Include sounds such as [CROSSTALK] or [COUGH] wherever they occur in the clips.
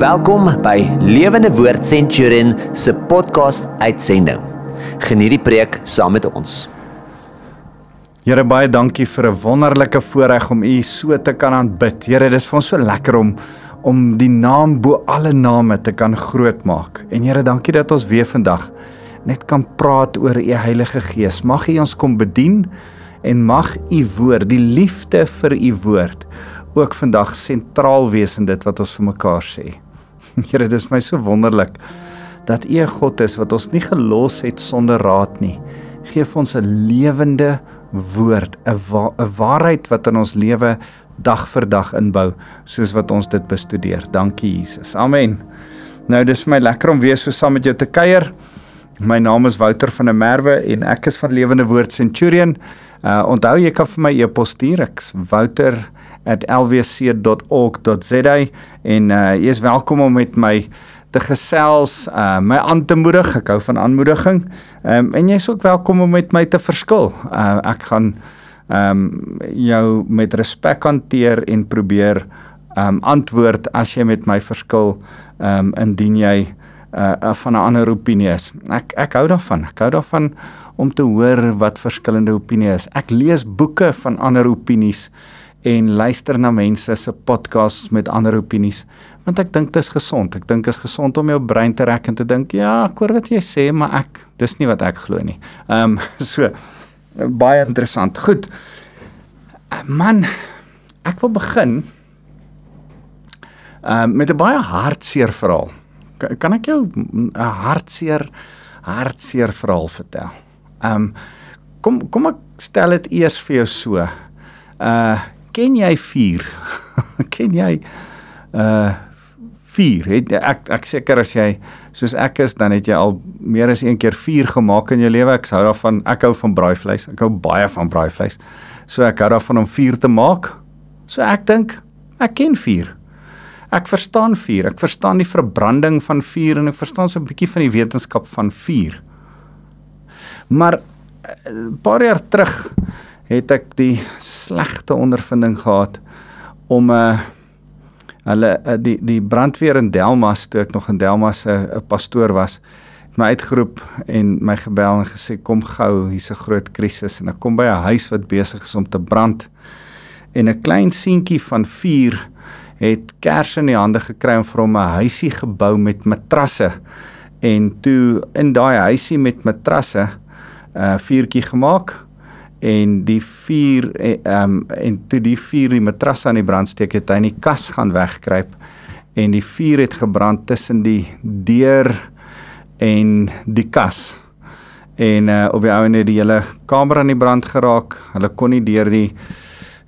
Welkom by Lewende Woord Centurion se podcast uitsending. Geniet die preek saam met ons. Here baie dankie vir 'n wonderlike voorreg om U so te kan aanbid. Here, dis vir ons so lekker om om die naam bo alle name te kan grootmaak. En Here, dankie dat ons weer vandag net kan praat oor U Heilige Gees. Mag U ons kom bedien en mag U woord, die liefde vir U woord ook vandag sentraal wees in dit wat ons vir mekaar sê. [LAUGHS] Here, dit is my so wonderlik dat U 'n God is wat ons nie gelos het sonder raad nie. Geef ons 'n lewende woord, 'n wa waarheid wat in ons lewe dag vir dag inbou, soos wat ons dit bestudeer. Dankie Jesus. Amen. Nou dis vir my lekker om weer so saam met jou te kuier. My naam is Wouter van der Merwe en ek is van Lewende Woord Centurion. Uh onthou jy kan vir my e-pos stuur. Ek's Wouter @lwc.org.za en uh jy is welkom om met my te gesels, uh my aan te moedig. Ek hou van aanmoediging. Ehm um, en jy's ook welkom om met my te verskil. Uh ek gaan ehm um, jou met respek hanteer en probeer ehm um, antwoord as jy met my verskil ehm um, indien jy uh van 'n ander opinie is. Ek ek hou daarvan. Ek hou daarvan om te hoor wat verskillende opinie is. Ek lees boeke van ander opinies en luister na mense se podcasts met ander opinies want ek dink dit is gesond. Ek dink dit is gesond om jou brein te rek en te dink, ja, ek hoor wat jy sê, maar ek dis nie wat ek glo nie. Ehm um, [LAUGHS] so baie interessant. Goed. Man, ek wil begin ehm um, met 'n baie hartseer verhaal. Kan, ek jou 'n hartseer hartseer verhaal vertel? Ehm um, kom kom ek stel dit eers vir jou so. Uh ken jy vuur? [LAUGHS] ken jy uh vuur? Het ek ek seker as jy soos ek is, dan het jy al meer as een keer vuur gemaak in jou lewe. Ek hou daarvan, ek hou van braaivleis. Ek hou baie van braaivleis. So ek hou daarvan om vuur te maak. So ek dink ek ken vuur. Ek verstaan vuur. Ek verstaan die verbranding van vuur en ek verstaan so 'n bietjie van die wetenskap van vuur. Maar 'n paar jaar terug het ek die slegte ondervinding gehad om 'n uh, eh, hulle uh, die die brandweer in Delmas toe ek nog in Delmas 'n uh, pastoor was het my uitgeroep en my gebel en gesê kom gou hier's 'n groot krisis. En ek kom by 'n huis wat besig is om te brand. En 'n klein seentjie van 4 het kers in die hande gekry om vir hom 'n huisie gebou met matrasse. En toe in daai huisie met matrasse 'n uh, vuurtjie gemaak en die vuur ehm um, en toe die vuur die matras aan die brand steek het hy in die kas gaan wegkruip en die vuur het gebrand tussen die deur en die kas. En uh, op die ou en die hele kamer aan die brand geraak. Hulle kon nie deur die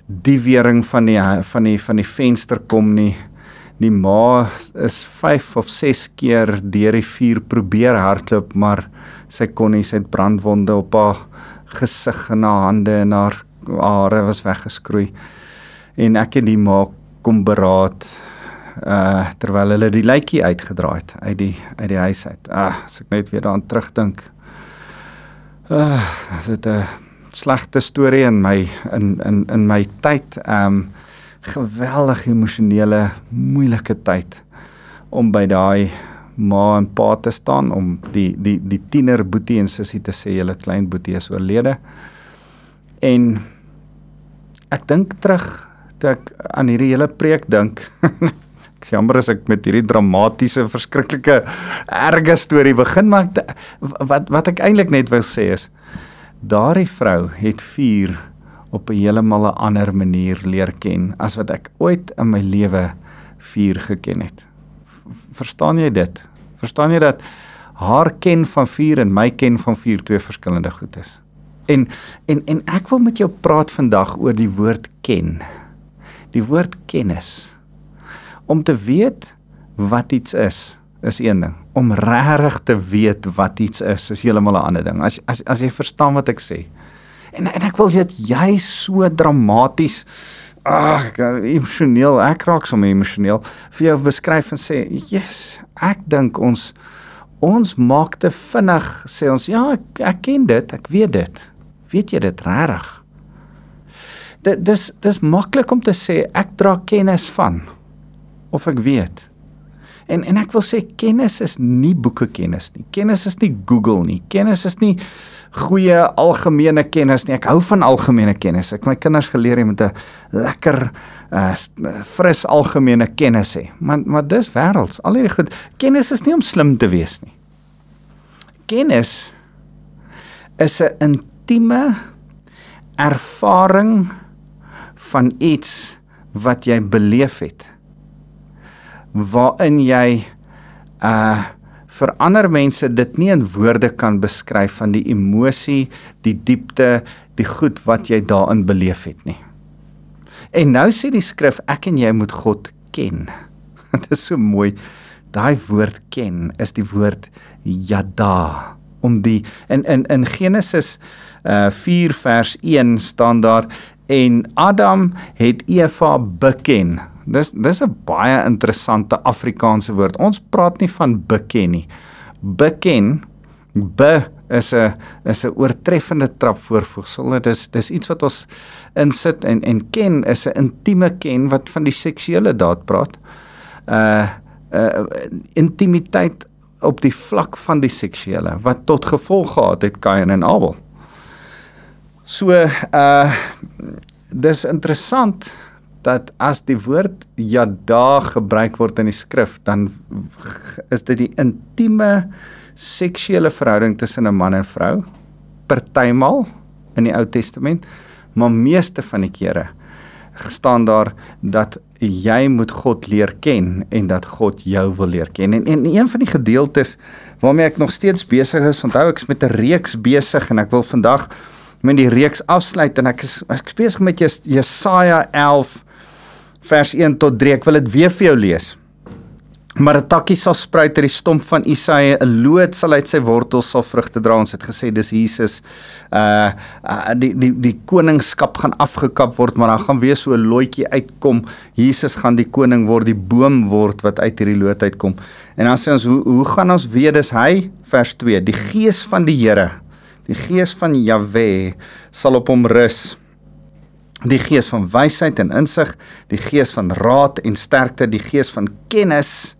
die wering van die van die van die venster kom nie. Die ma is 5 of 6 keer deur die vuur probeer hardloop maar sy kon nie sy het brandwonde op haar gesig en haar hande en haar hare was weggeskroei. En ek het die ma kom beraad uh terwyl hulle die lytjie uitgedraai het uit die uit die huis uit. Ah, as ek net weer daaraan terugdink. Ah, uh, dit 'n slegte storie in my in in in my tyd. Um geweldig emosionele moeilike tyd om by daai ma en pa te staan om die die die tiener boetie en sussie te sê julle klein boetie is oorlede. En ek dink terug toe ek aan hierdie hele preek dink. [LAUGHS] ek jammer as ek met hierdie dramatiese verskriklike erge storie begin maar ek, wat wat ek eintlik net wou sê is daardie vrou het vuur op 'n heeltemal 'n ander manier leer ken as wat ek ooit in my lewe vuur geken het verstaan jy dit? Verstaan jy dat haar ken van vuur en my ken van vuur twee verskillende goed is? En en en ek wil met jou praat vandag oor die woord ken. Die woord kennis. Om te weet wat iets is, is een ding. Om regtig te weet wat iets is, is heeltemal 'n ander ding. As as as jy verstaan wat ek sê. En en ek wil dit jy so dramaties ag, emosioneel, ek raak sommer emosioneel vir jou beskryf en sê, "Yes, ek dink ons ons maak te vinnig sê ons, ja, ek, ek ken dit, ek weet dit. Weet jy dit regtig?" Dit dis dis maklik om te sê ek dra kennis van of ek weet. En en ek wil sê kennis is nie boeke kennis nie. Kennis is nie Google nie. Kennis is nie goeie algemene kennis nie. Ek hou van algemene kennis. Ek my kinders geleer jy moet 'n lekker uh fris algemene kennis hê. Maar maar dis wêrelds. Al hierdie goed. Kennis is nie om slim te wees nie. Kennis is 'n intieme ervaring van iets wat jy beleef het waarin jy uh vir ander mense dit nie in woorde kan beskryf van die emosie, die diepte, die goed wat jy daarin beleef het nie. En nou sê die skrif ek en jy moet God ken. [LAUGHS] Dit is so mooi. Daai woord ken is die woord yada om die in in in Genesis uh 4 vers 1 staan daar en Adam het Eva beken Dis dis 'n baie interessante Afrikaanse woord. Ons praat nie van beken nie. Beken b is 'n is 'n oortreffende trapvoorvoegsel. Dit is dis iets wat ons insit en en ken is 'n intieme ken wat van die seksuele daad praat. Uh uh intimiteit op die vlak van die seksuele wat tot gevolg gehad het Kain en Abel. So uh dis interessant dat as die woord yada gebruik word in die skrif, dan is dit die intieme seksuele verhouding tussen 'n man en vrou partymal in die Ou Testament, maar meeste van die kere staan daar dat jy moet God leer ken en dat God jou wil leer ken. En, en een van die gedeeltes waarmee ek nog steeds besig is, onthou ek's met 'n reeks besig en ek wil vandag met die reeks afsluit en ek is ek besig met Jesaja 11 vers 1 tot 3. Ek wil dit weer vir jou lees. Maar 'n takkie sal spruit uit die stomp van Isaia, 'n loot sal uit sy wortels sal vrugte dra. Ons het gesê dis Jesus. Uh, uh die die die koningskap gaan afgekap word, maar dan gaan weer so 'n loetjie uitkom. Jesus gaan die koning word, die boom word wat uit hierdie loot uitkom. En dan sê ons hoe hoe gaan ons weet dis hy? Vers 2. Die gees van die Here, die gees van Jahwe sal op hom rus die gees van wysheid en insig, die gees van raad en sterkte, die gees van kennis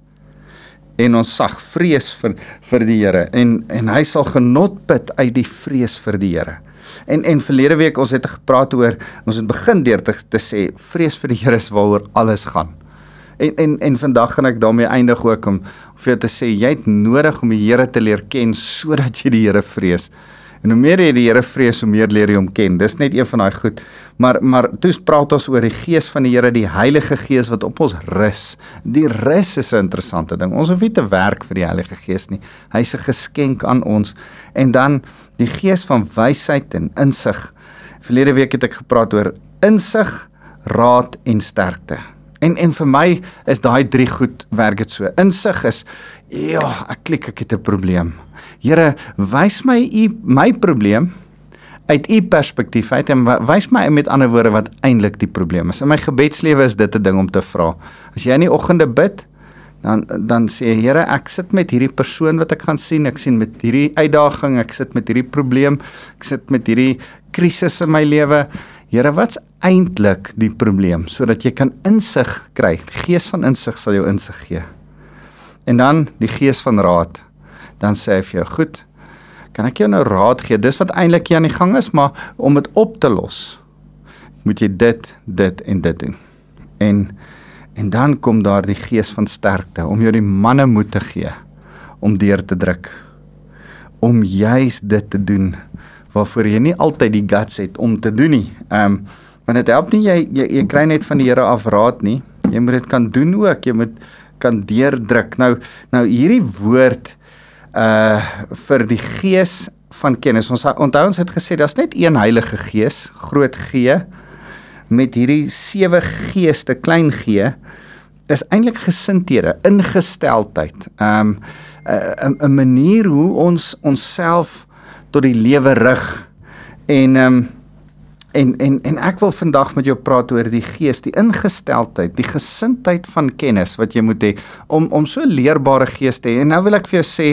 en ons sag vrees vir vir die Here en en hy sal genot put uit die vrees vir die Here. En en verlede week ons het gepraat oor ons het begin deur te, te sê vrees vir die Here is waaroor alles gaan. En en en vandag gaan ek daarmee eindig ook om vir jou te sê jy het nodig om die Here te leer ken sodat jy die Here vrees. En hoe meer jy die Here vrees, hoe meer leer jy hom ken. Dis net een van daai goed. Maar maar toe praat ons oor die Gees van die Here, die Heilige Gees wat op ons rus. Die rus is 'n interessante ding. Ons hoef nie te werk vir die Heilige Gees nie. Hy's 'n geskenk aan ons. En dan die Gees van wysheid en insig. Verlede week het ek gepraat oor insig, raad en sterkte. En en vir my is daai drie goed werk dit so. Insig is ja, ek klik ek het 'n probleem. Here, wys my u my probleem uit u perspektief uit en wys my met ander woorde wat eintlik die probleem is. In my gebedslewe is dit 'n ding om te vra. As jy in die oggende bid, dan dan sê Here, ek sit met hierdie persoon wat ek gaan sien, ek sien met hierdie uitdaging, ek sit met hierdie probleem, ek sit met hierdie krisis in my lewe. Here, wat's eintlik die probleem sodat jy kan insig kry. Die gees van insig sal jou insig gee. En dan die gees van raad dan sê hy vir jou, "Goed, kan ek jou nou raad gee? Dis wat eintlik hier aan die gang is, maar om dit op te los, moet jy dit, dit en dit doen." En en dan kom daar die gees van sterkte om jou die manne moed te gee om deur te druk. Om juis dit te doen waarvoor jy nie altyd die guts het om te doen nie. Ehm um, want dit help nie jy, jy jy kry net van die Here af raad nie. Jy moet dit kan doen ook. Jy moet kan deurdruk. Nou nou hierdie woord uh vir die gees van kennis. Ons onthou ons het gesê daar's net een Heilige Gees, groot G met hierdie sewe geeste, klein g is eintlik gesindhede, ingesteldheid. Um 'n 'n manier hoe ons onsself tot die lewe rig. En um En en en ek wil vandag met jou praat oor die gees, die ingesteldheid, die gesindheid van kennis wat jy moet hê om om so leerbare gees te hê. En nou wil ek vir jou sê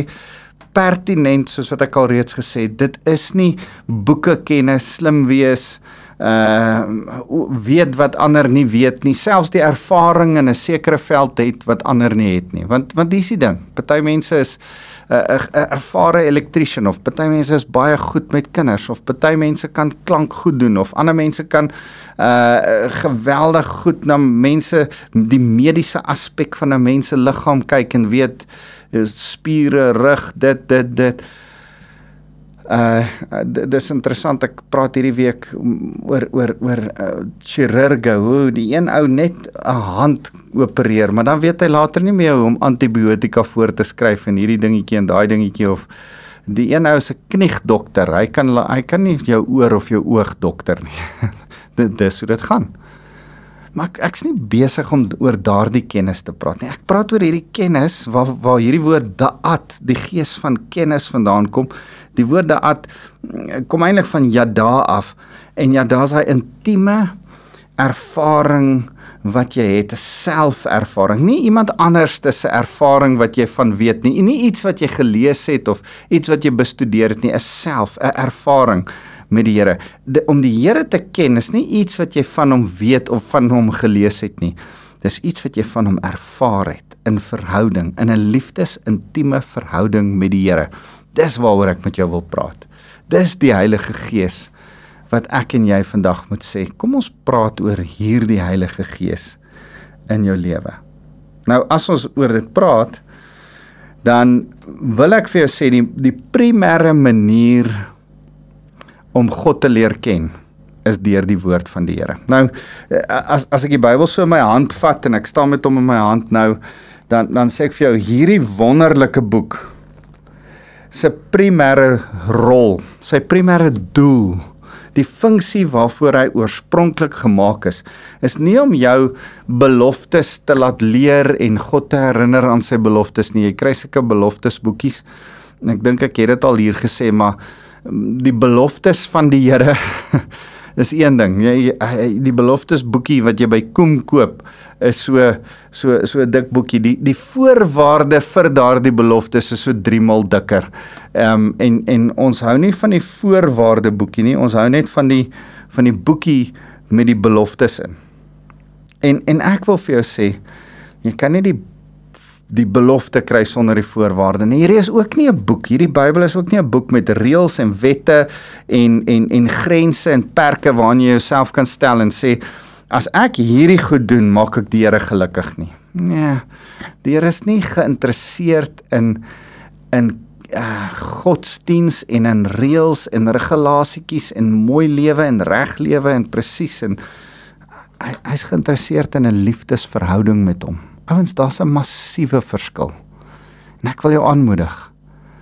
pertinent soos wat ek al reeds gesê het, dit is nie boeke kennis, slim wees, uh weet wat ander nie weet nie, selfs die ervaring in 'n sekere veld het wat ander nie het nie. Want want dis die ding. Party mense is 'n uh, uh, ervare elektriesien of party mense is baie goed met kinders of party mense kan klank goed doen of ander mense kan uh geweldig goed na mense die mediese aspek van 'n mens se liggaam kyk en weet spiere, rug, dit dit dit Uh dis interessant ek praat hierdie week oor oor oor uh, chirurge hoe die een ou net 'n hand opereer maar dan weet hy later nie meer hoe om antibiotika voor te skryf en hierdie dingetjie en daai dingetjie of die een ou se kniegdokter hy kan hy kan nie jou oor of jou oog dokter nie [LAUGHS] dis hoe dit gaan Maar ek ek's nie besig om oor daardie kennis te praat nie. Ek praat oor hierdie kennis waar waar hierdie woord da'at, die gees van kennis vandaan kom. Die woord da'at mm, kom eintlik van yada af en yada is 'n intieme ervaring wat jy het, 'n selfervaring. Nie iemand anders se ervaring wat jy van weet nie. Nie iets wat jy gelees het of iets wat jy bestudeer het nie, 'n self, 'n ervaring met die Here. Om die Here te ken is nie iets wat jy van hom weet of van hom gelees het nie. Dis iets wat jy van hom ervaar het in verhouding, in 'n liefdesintieme verhouding met die Here. Dis waaroor ek met jou wil praat. Dis die Heilige Gees wat ek en jy vandag moet sê. Kom ons praat oor hierdie Heilige Gees in jou lewe. Nou as ons oor dit praat, dan wil ek vir jou sê die die primêre manier om God te leer ken is deur die woord van die Here. Nou as as ek die Bybel so in my hand vat en ek staan met hom in my hand nou dan dan sê ek vir jou hierdie wonderlike boek se primêre rol, sy primêre doel, die funksie waarvoor hy oorspronklik gemaak is, is nie om jou beloftes te laat leer en God te herinner aan sy beloftes nie. Jy kry sulke beloftes boekies. En ek dink ek het dit al hier gesê, maar die beloftes van die Here [LAUGHS] is een ding. Jy die beloftes boekie wat jy by Koem koop is so so so 'n dik boekie. Die die voorwaarde vir daardie beloftes is so 3 mal dikker. Ehm um, en en ons hou nie van die voorwaarde boekie nie. Ons hou net van die van die boekie met die beloftes in. En en ek wil vir jou sê, jy kan nie die die belofte kry sonder die voorwaarde. En hierdie is ook nie 'n boek. Hierdie Bybel is ook nie 'n boek met reëls en wette en en en grense en perke waaraan jy jouself kan stel en sê as ek hierdie goed doen, maak ek die Here gelukkig nie. Nee. Die Here is nie geïnteresseerd in in uh, godsdiens en in reëls en regulasietjies en mooi lewe en reg lewe en presies en hy hy's geïnteresseerd in 'n liefdesverhouding met hom. Ouens, daar's 'n massiewe verskil. En ek wil jou aanmoedig.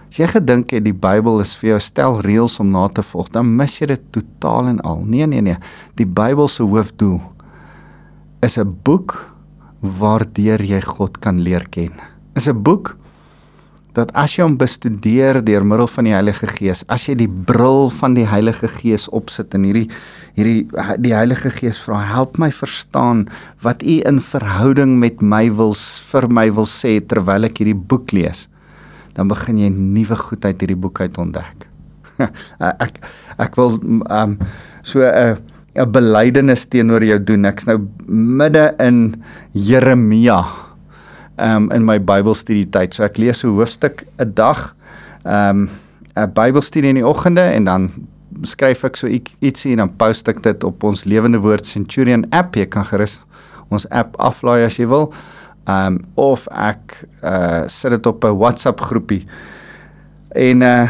As jy gedink het die Bybel is vir jou stel reëls om na te volg, dan mis jy dit totaal en al. Nee, nee, nee. Die Bybel se hoofdoel is 'n boek waardeur jy God kan leer ken. Is 'n boek dat as jy hom bestudeer deur middel van die Heilige Gees, as jy die bril van die Heilige Gees opsit en hierdie hierdie die Heilige Gees vra, help my verstaan wat u in verhouding met my wil vir my wil sê terwyl ek hierdie boek lees, dan begin jy nuwe goed uit hierdie boek uit ontdek. [LAUGHS] ek ek wil um so 'n 'n belydenis teenoor jou doen. Ek's nou midde in Jeremia um, in my Bybelstudie tyd. So ek lees 'n hoofstuk 'n dag. Um 'n Bybelstudie in die oggende en dan skryf ek so ietsie en dan post ek dit op ons Lewende Woord Centurion app. Jy kan gerus ons app aflaai as jy wil. Um of ek uh sit dit op 'n WhatsApp groepie. En uh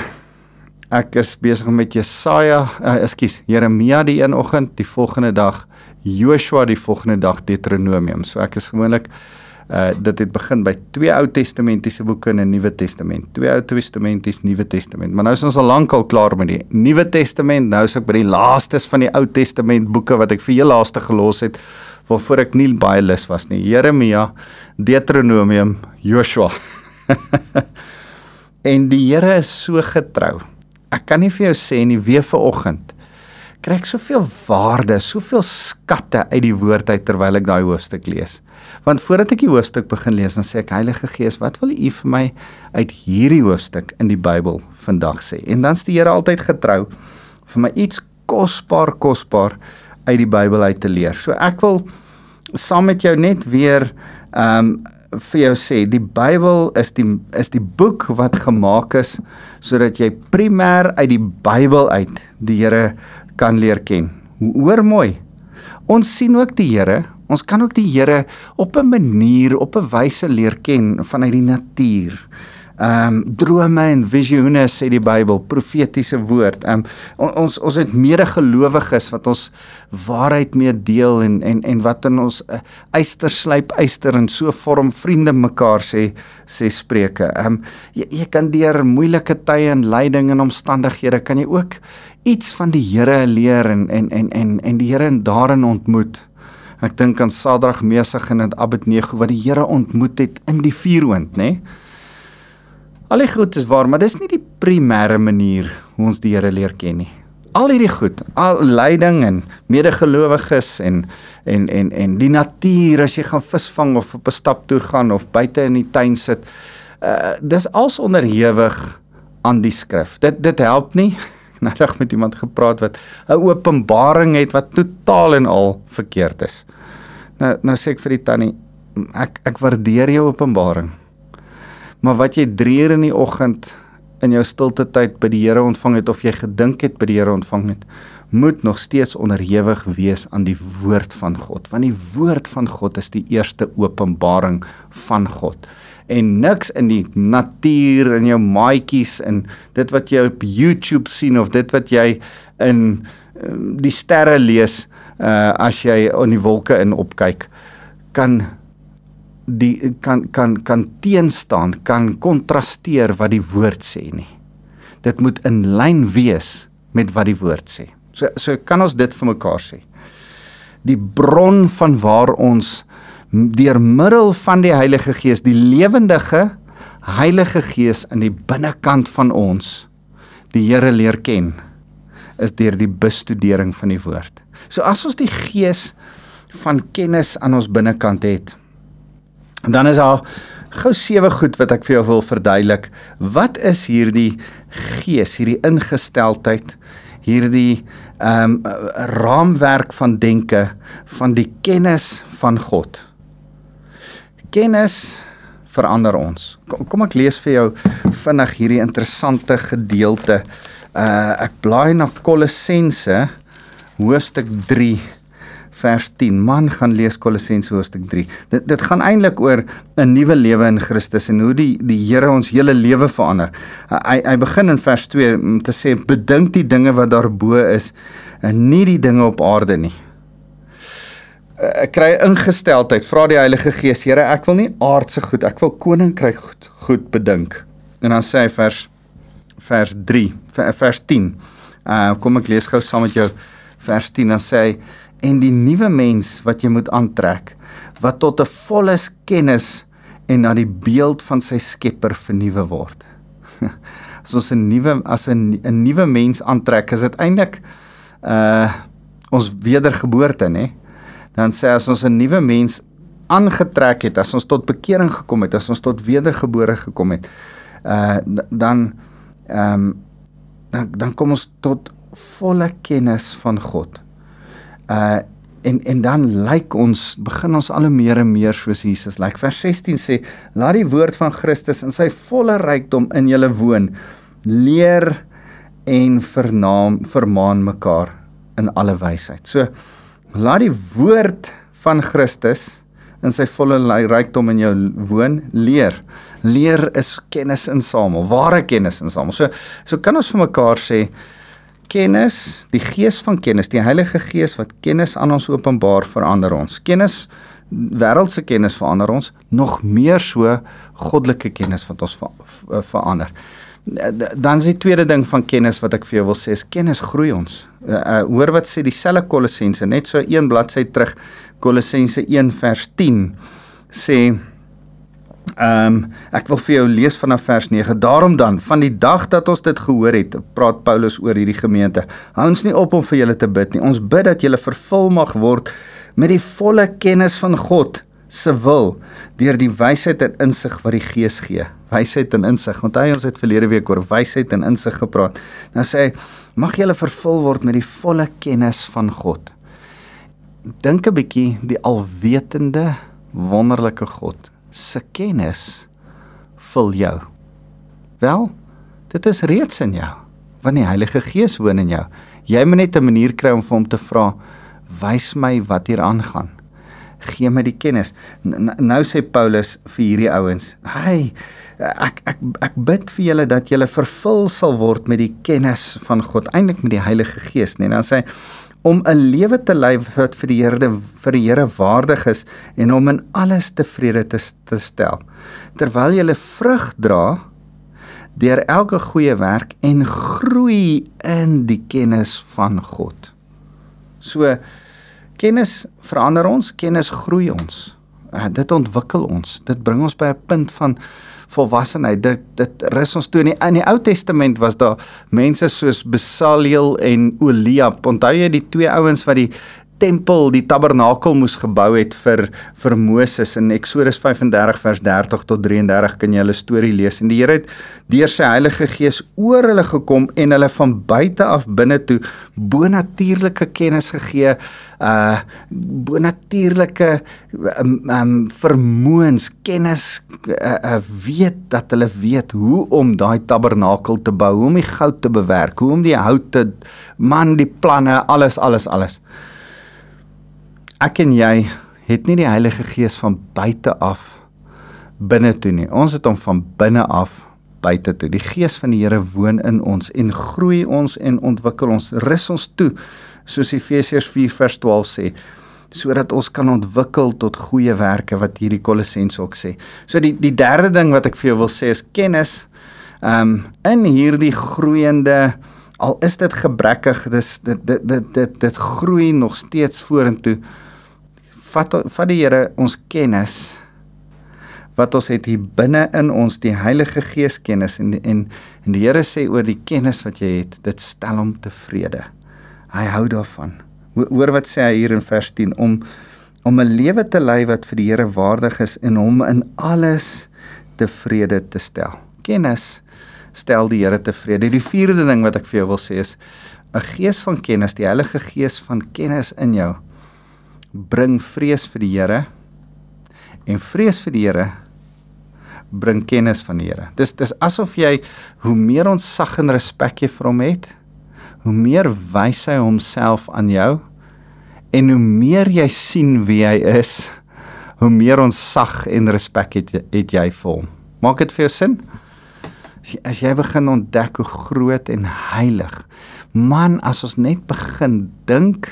ek is besig met Jesaja, uh, ekskuus, Jeremia die een oggend, die volgende dag Joshua die volgende dag Deuteronomium. So ek is gewoonlik Uh dit het begin by twee Ou Testamentiese boeke en 'n Nuwe Testament. Twee Ou Testamentiese, Nuwe Testament. Maar nou is ons al lank al klaar met die Nuwe Testament. Nou is ek by die laastes van die Ou Testament boeke wat ek vir heel laaste gelos het waarvoor ek nie baie lus was nie. Jeremia, Deuteronomium, Joshua. [LAUGHS] en die Here is so getrou. Ek kan nie vir jou sê nie weer vanoggend kry ek soveel waarde, soveel skatte uit die woord uit terwyl ek daai hoofstuk lees. Want voordat ek die hoofstuk begin lees, dan sê ek Heilige Gees, wat wil U vir my uit hierdie hoofstuk in die Bybel vandag sê? En dan's die Here altyd getrou vir my iets kosbaar kosbaar uit die Bybel uit te leer. So ek wil saam met jou net weer ehm um, vir jou sê die Bybel is die is die boek wat gemaak is sodat jy primêr uit die Bybel uit die Here kan leer ken. Hoor mooi. Ons sien ook die Here. Ons kan ook die Here op 'n manier, op 'n wyse leer ken vanuit die natuur ehm um, drome en visioene sê die Bybel, profetiese woord. Ehm um, ons ons het medegelowiges wat ons waarheid mee deel en en en wat in ons uh, eyster slyp eyster en so vorm vriende mekaar sê sê spreuke. Ehm um, jy, jy kan deur moeilike tye en lyding en omstandighede kan jy ook iets van die Here leer en en en en en die Here daarin ontmoet. Ek dink aan Sadrag, Mesach en Abednego wat die Here ontmoet het in die vuuroond, nê? Nee? Al die goed is waar, maar dis nie die primêre manier hoe ons die Here leer ken nie. Al hierdie goed, al lyding en medegelowiges en en en en die natuur as jy gaan visvang of op 'n staptoer gaan of buite in die tuin sit, uh dis als onderhewig aan die skrif. Dit dit help nie. [LAUGHS] Nou reg met iemand gepraat wat 'n openbaring het wat totaal en al verkeerd is. Nou nou sê ek vir die tannie, ek ek waardeer jou openbaring. Maar wat jy 3 uur in die oggend in jou stilte tyd by die Here ontvang het of jy gedink het by die Here ontvang het, moet nog steeds onderhewig wees aan die woord van God, want die woord van God is die eerste openbaring van God. En niks in die natuur en jou maatjies en dit wat jy op YouTube sien of dit wat jy in ehm, die sterre lees uh as jy in die wolke in opkyk kan die kan kan kan teenstaan, kan kontrasteer wat die woord sê nie. Dit moet in lyn wees met wat die woord sê. So so kan ons dit vir mekaar sê. Die bron van waar ons deur middel van die Heilige Gees, die lewendige Heilige Gees in die binnekant van ons die Here leer ken, is deur die bestudering van die woord. So as ons die gees van kennis aan ons binnekant het, Dan is daar gou sewe goed wat ek vir jou wil verduidelik. Wat is hierdie gees, hierdie ingesteldheid, hierdie ehm um, raamwerk van denke van die kennis van God? Kennis verander ons. Kom, kom ek lees vir jou vinnig hierdie interessante gedeelte. Uh ek blaai na Kolossense hoofstuk 3 vers 10. Man gaan lees Kolossense hoofstuk 3. Dit dit gaan eintlik oor 'n nuwe lewe in Christus en hoe die die Here ons hele lewe verander. Hy hy begin in vers 2 om te sê bedink die dinge wat daarbo is en nie die dinge op aarde nie. Ek kry ingesteldheid. Vra die Heilige Gees, Here, ek wil nie aardse goed, ek wil koninkryk goed, goed bedink. En dan sê hy vers vers 3, vers 10. Uh kom ek lees gou saam met jou vers 10 dan sê hy en die nuwe mens wat jy moet aantrek wat tot 'n volle kennis en na die beeld van sy Skepper vernuwe word. [LAUGHS] As ons 'n nuwe as 'n 'n nuwe mens aantrek, is dit eintlik uh ons wedergeboorte, nê? Dan sê as ons 'n nuwe mens aangetrek het, as ons tot bekering gekom het, as ons tot wedergebore gekom het, uh dan ehm um, dan dan kom ons tot volle kennis van God uh en en dan lyk ons begin ons al hoe meer en meer soos Jesus. Lyk like vers 16 sê laat die woord van Christus in sy volle rykdom in julle woon. Leer en vernaam vermaan mekaar in alle wysheid. So laat die woord van Christus in sy volle rykdom in jou woon. Leer. Leer is kennis insamel, ware kennis insamel. So so kan ons vir mekaar sê kennis, die gees van kennis, die Heilige Gees wat kennis aan ons openbaar verander ons. Kennis wêreldse kennis verander ons, nog meer so goddelike kennis wat ons ver, verander. Dan is die tweede ding van kennis wat ek vir jou wil sê is kennis groei ons. Uh, uh, hoor wat sê dieselfde Kolossense net so een bladsy terug Kolossense 1 vers 10 sê Ehm um, ek wil vir jou lees vanaf vers 9. Daarom dan, van die dag dat ons dit gehoor het, praat Paulus oor hierdie gemeente. Hou ons nie op om vir julle te bid nie. Ons bid dat julle vervul mag word met die volle kennis van God se wil deur die wysheid en insig wat die Gees gee. Wysheid en insig. Onthou ons het verlede week oor wysheid en insig gepraat. Nou sê hy Mag julle vervul word met die volle kennis van God. Dink 'n bietjie die alwetende wonderlike God se kennis vul jou. Wel, dit is reeds in jou want die Heilige Gees woon in jou. Jy moet net 'n manier kry om vir hom te vra, "Wys my wat hier aangaan." Gee my die kennis. N nou sê Paulus vir hierdie ouens, "Hey, ek ek ek bid vir julle dat julle vervul sal word met die kennis van God, eintlik met die Heilige Gees, nee. Dan sê hy om 'n lewe te lei wat vir die Here vir die Here waardig is en om in alles tevrede te, te stel. Terwyl jy vrug dra deur elke goeie werk en groei in die kennis van God. So kennis verander ons, kennis groei ons. Uh, dit ontwikkel ons. Dit bring ons by 'n punt van volwassenheid. Dit dit rus ons toe in die, in die Ou Testament was daar mense soos Besaliel en Oliab. Onthou jy die twee ouens wat die tempel, die tabernakel moes gebou het vir vir Moses in Eksodus 35 vers 30 tot 33 kan jy hulle storie lees. En die Here het deur sy Heilige Gees oor hulle gekom en hulle van buite af binne toe bonatuurlike kennis gegee uh bonatuurlike um, um vermoëns kennis uh, uh, weet dat hulle weet hoe om daai tabernakel te bou hoe om die goud te bewerk hoe om die hout te man die planne alles alles alles ek en jy het nie die Heilige Gees van buite af binne toe nie. Ons het hom van binne af buite toe. Die Gees van die Here woon in ons en groei ons en ontwikkel ons, rus ons toe, soos Efesiërs 4:12 sê, sodat ons kan ontwikkel tot goeie werke wat hierdie Kolossense ook sê. So die die derde ding wat ek vir jou wil sê is kennis. Um in hierdie groeiende al is dit gebrekkig, dis dit dit dit dit, dit groei nog steeds vorentoe vat vat die Here ons kennis wat ons het hier binne in ons die Heilige Gees kennis en en en die Here sê oor die kennis wat jy het dit stel hom tevrede. Hy hou daarvan. Hoor wat sê hy hier in vers 10 om om 'n lewe te lei wat vir die Here waardig is en hom in alles tevrede te stel. Kennis stel die Here tevrede. Die vierde ding wat ek vir jou wil sê is 'n gees van kennis, die Heilige Gees van kennis in jou bring vrees vir die Here en vrees vir die Here bring kennis van die Here. Dis dis asof jy hoe meer ons sag en respek jy vir hom het, hoe meer wys hy homself aan jou en hoe meer jy sien wie hy is, hoe meer ons sag en respek het, het jy vir hom. Maak dit vir jou sin? As jy, as jy begin ontdek hoe groot en heilig man as ons net begin dink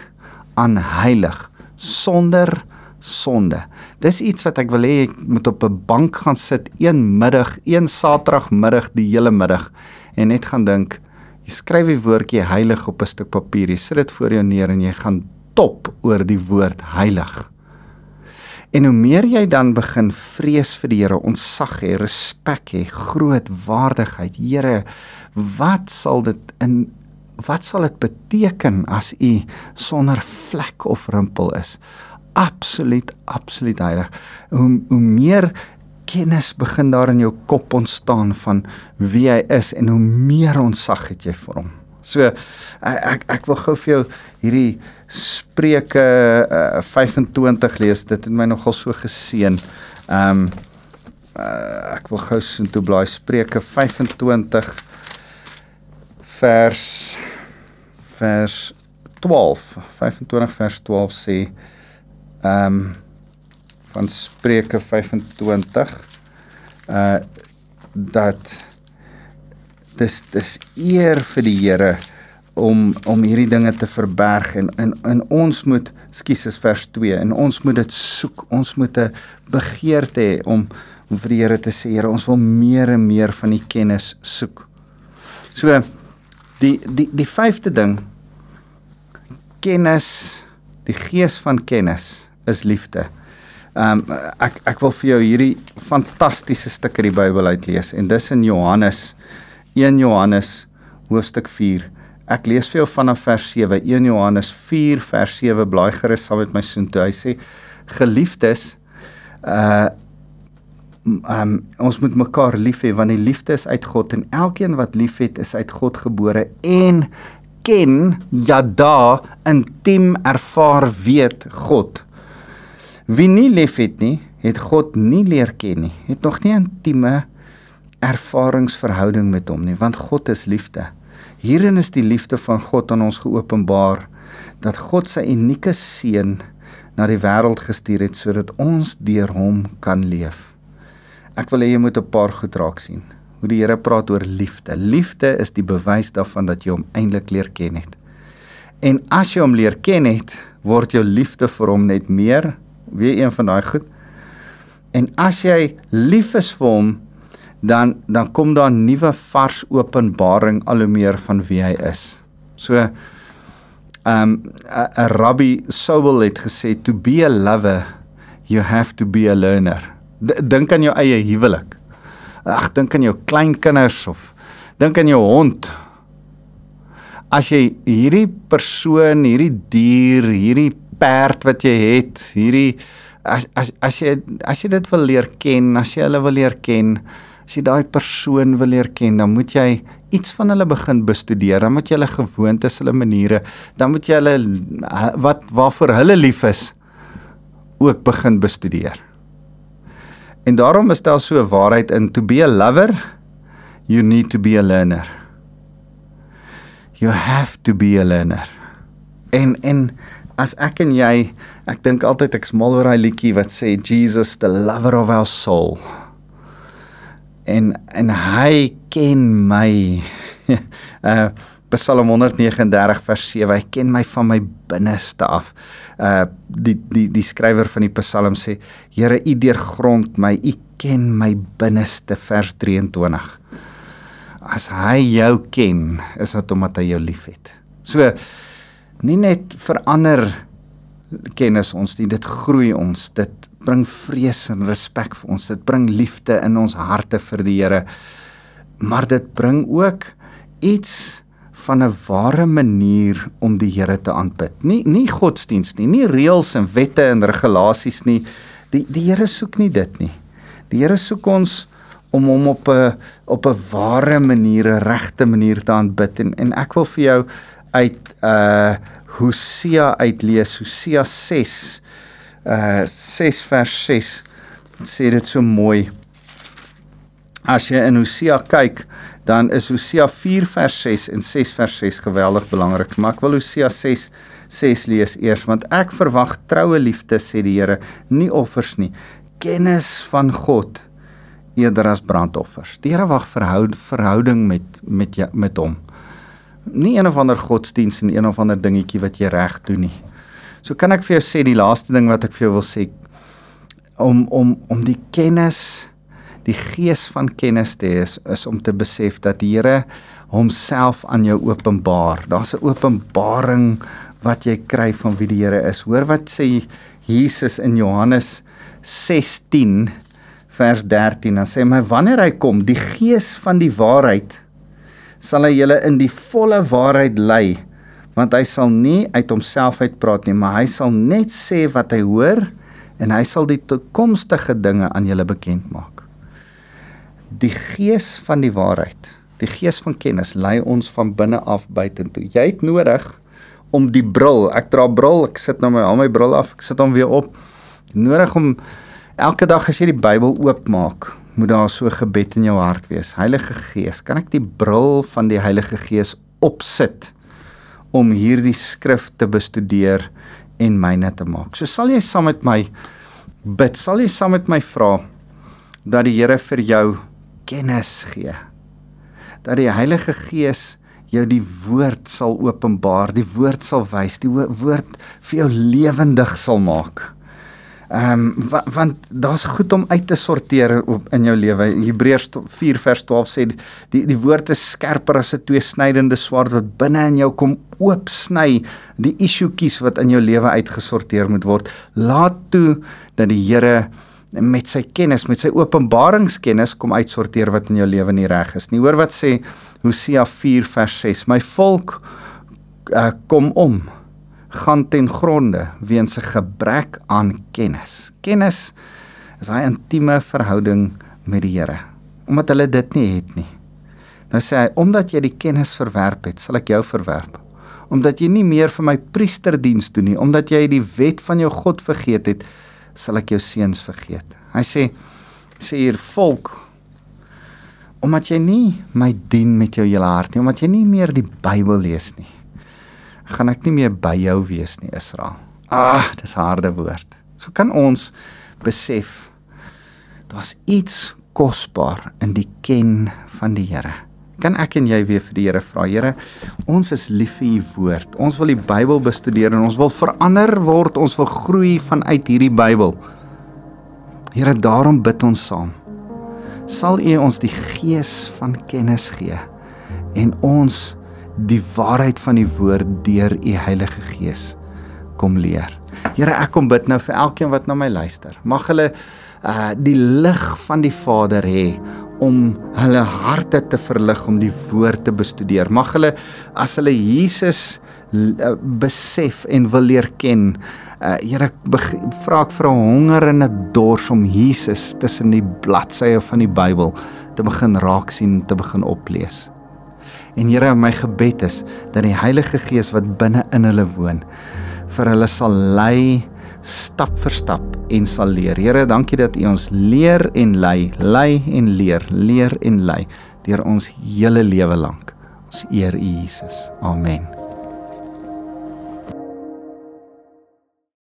aan heilig sonder sonde. Dis iets wat ek wil hê ek moet op 'n bank gaan sit een middag, een Saterdagmiddag die hele middag en net gaan dink. Jy skryf die woordjie heilig op 'n stuk papier. Jy sit dit voor jou neer en jy gaan top oor die woord heilig. En hoe meer jy dan begin vrees vir die Here, ontsag hê, respek hê, groot waardigheid. Here, wat sal dit in wat sal dit beteken as u sonder vlek of rimpel is? Absoluut, absoluut heilig. Hoe hoe meer kennis begin daar in jou kop ontstaan van wie hy is en hoe meer ontzag het jy vir hom. So ek ek wil gou vir jou hierdie Spreuke uh, 25 lees. Dit het my nogal so geseën. Ehm um, uh, ek wil gou so toe blaai Spreuke 25 vers vers 12 25 vers 12 sê ehm um, van Spreuke 25 uh dat dis dis eer vir die Here om om hierdie dinge te verberg en in in ons moet skus is vers 2 en ons moet dit soek ons moet 'n begeerte hê om om vir die Here te sê Here ons wil meer en meer van u kennis soek. So die die die vyfde ding kennis die gees van kennis is liefde. Ehm um, ek ek wil vir jou hierdie fantastiese stuk uit die Bybel uitlees en dis in Johannes 1 Johannes hoofstuk 4. Ek lees vir jou vanaf vers 7. 1 Johannes 4 vers 7 blaai gerus saam met my soen toe. Hy sê geliefdes uh um, ons moet mekaar lief hê want die liefde is uit God en elkeen wat liefhet is uit God gebore en ken, yada, intiem ervaar weet God. Wie nie liefhet nie, het God nie leer ken nie. Het nog nie 'n intieme ervaringsverhouding met hom nie, want God is liefde. Hierin is die liefde van God aan ons geopenbaar dat God sy unieke seun na die wêreld gestuur het sodat ons deur hom kan leef. Ek wil hê jy moet 'n paar goed raak sien. Hoe die Here praat oor liefde. Liefde is die bewys daarvan dat jy hom eintlik leer ken het. En as jy hom leer ken het, word jou liefde vir hom net meer, weer een van daai goed. En as jy lief is vir hom, dan dan kom daar 'n nuwe vars openbaring al hoe meer van wie hy is. So ehm um, 'n rabbi Sobel het gesê to be a lover you have to be a learner. Dink aan jou eie huwelik. Ag, dink aan jou kleinkinders of dink aan jou hond. As jy hierdie persoon, hierdie dier, hierdie perd wat jy het, hierdie as as as jy as jy dit wil leer ken, as jy hulle wil leer ken, as jy daai persoon wil leer ken, dan moet jy iets van hulle begin bestudeer. Dan moet jy hulle gewoontes, hulle maniere, dan moet jy hulle wat waarvoor hulle lief is ook begin bestudeer. En daarom is daar so 'n waarheid in to be a lover you need to be a learner. You have to be a learner. En en as ek en jy, ek dink altyd ek's mal oor daai liedjie wat sê Jesus the lover of our soul. En en hy ken my. [LAUGHS] uh Psalm 139 vers 7 hy ken my van my binneste af. Uh die die die skrywer van die Psalm sê Here u deurgrond my u ken my binneste vers 23. As hy jou ken is dit omdat hy jou liefhet. So nie net verander kennis ons nie dit groei ons dit bring vrees en respek vir ons dit bring liefde in ons harte vir die Here maar dit bring ook iets van 'n ware manier om die Here te aanbid. Nie nie godsdiens nie, nie reëls en wette en regulasies nie. Die die Here soek nie dit nie. Die Here soek ons om hom op 'n op 'n ware manier, 'n regte manier te aanbid en en ek wil vir jou uit uh Hosea uitlees, Hosea 6 uh 6 vers 6 sê dit so mooi. As jy in Hosea kyk, dan is Hosea 4 vers 6 en 6 vers 6 geweldig belangrik. Maar ek wil Hosea 6 6 lees eers want ek verwag troue liefde sê die Here, nie offers nie, kennis van God eerder as brandoffers. Die Here wag verhoud verhouding met met jy, met hom. Nie een of ander godsdiens en een of ander dingetjie wat jy reg doen nie. So kan ek vir jou sê die laaste ding wat ek vir jou wil sê om om om die kennis die gees van kennis te hê is, is om te besef dat die Here homself aan jou openbaar. Daar's 'n openbaring wat jy kry van wie die Here is. Hoor wat sê Jesus in Johannes 16 vers 13. Dan sê hy: "Wanneer hy kom, die gees van die waarheid, sal hy julle in die volle waarheid lei." want hy sal nie uit homself uitpraat nie, maar hy sal net sê wat hy hoor en hy sal die toekomstige dinge aan julle bekend maak die gees van die waarheid, die gees van kennis lei ons van binne af buitentoe. Jy het nodig om die bril, ek dra bril, ek sit nou my al my bril af, ek sit hom weer op. Nodig om elke dag as jy die Bybel oopmaak, moet daar so gebed in jou hart wees. Heilige Gees, kan ek die bril van die Heilige Gees opsit om hierdie skrif te bestudeer en myne te maak. So sal jy saam met my bid, sal jy saam met my vra dat die Here vir jou kennis gee. Dat die Heilige Gees jou die woord sal openbaar, die woord sal wys, die woord vir jou lewendig sal maak. Ehm um, wa, want daar's goed om uit te sorteer op in jou lewe. Hebreërs 4 vers 12 sê die die woord is skerper as 'n tweesnydende swaard wat binne in jou kom oopsny die issuetjies wat in jou lewe uitgesorteer moet word. Laat toe dat die Here met sy kennis, met sy openbaringskennis kom uitsorteer wat in jou lewe nie reg is nie. Hoor wat sê Hosea 4 vers 6. My volk uh, kom om gaan ten gronde weens 'n gebrek aan kennis. Kennis is 'n intieme verhouding met die Here. Omdat hulle dit nie het nie. Nou sê hy omdat jy die kennis verwerp het, sal ek jou verwerp. omdat jy nie meer vir my priesterdiens doen nie, omdat jy die wet van jou God vergeet het, sal ek jou seuns vergeet. Hy sê sê hier volk omdat jy nie my dien met jou hele hart nie, omdat jy nie meer die Bybel lees nie, gaan ek nie meer by jou wees nie, Israel. Ah, dis harde woord. So kan ons besef daar's iets kosbaar in die ken van die Here. Kan ek en jy weer vir die Here vra, Here, ons is lief vir u woord. Ons wil die Bybel bestudeer en ons wil verander word, ons wil groei vanuit hierdie Bybel. Here, daarom bid ons saam. Sal U ons die gees van kennis gee en ons die waarheid van die woord deur U Heilige Gees kom leer. Here, ek kom bid nou vir elkeen wat na my luister. Mag hulle uh die lig van die Vader hê om hulle harte te verlig om die woord te bestudeer. Mag hulle as hulle Jesus uh, besef en wil leer ken, uh Here vra ek vir 'n honger en 'n dors om Jesus tussen die bladsye van die Bybel te begin raak sien, te begin oplees. En Here, my gebed is dat die Heilige Gees wat binne in hulle woon, vir hulle sal lei stap vir stap en sal leer. Here, dankie dat U ons leer en lei, lei en leer, leer en lei deur ons hele lewe lank. Ons eer U Jesus. Amen.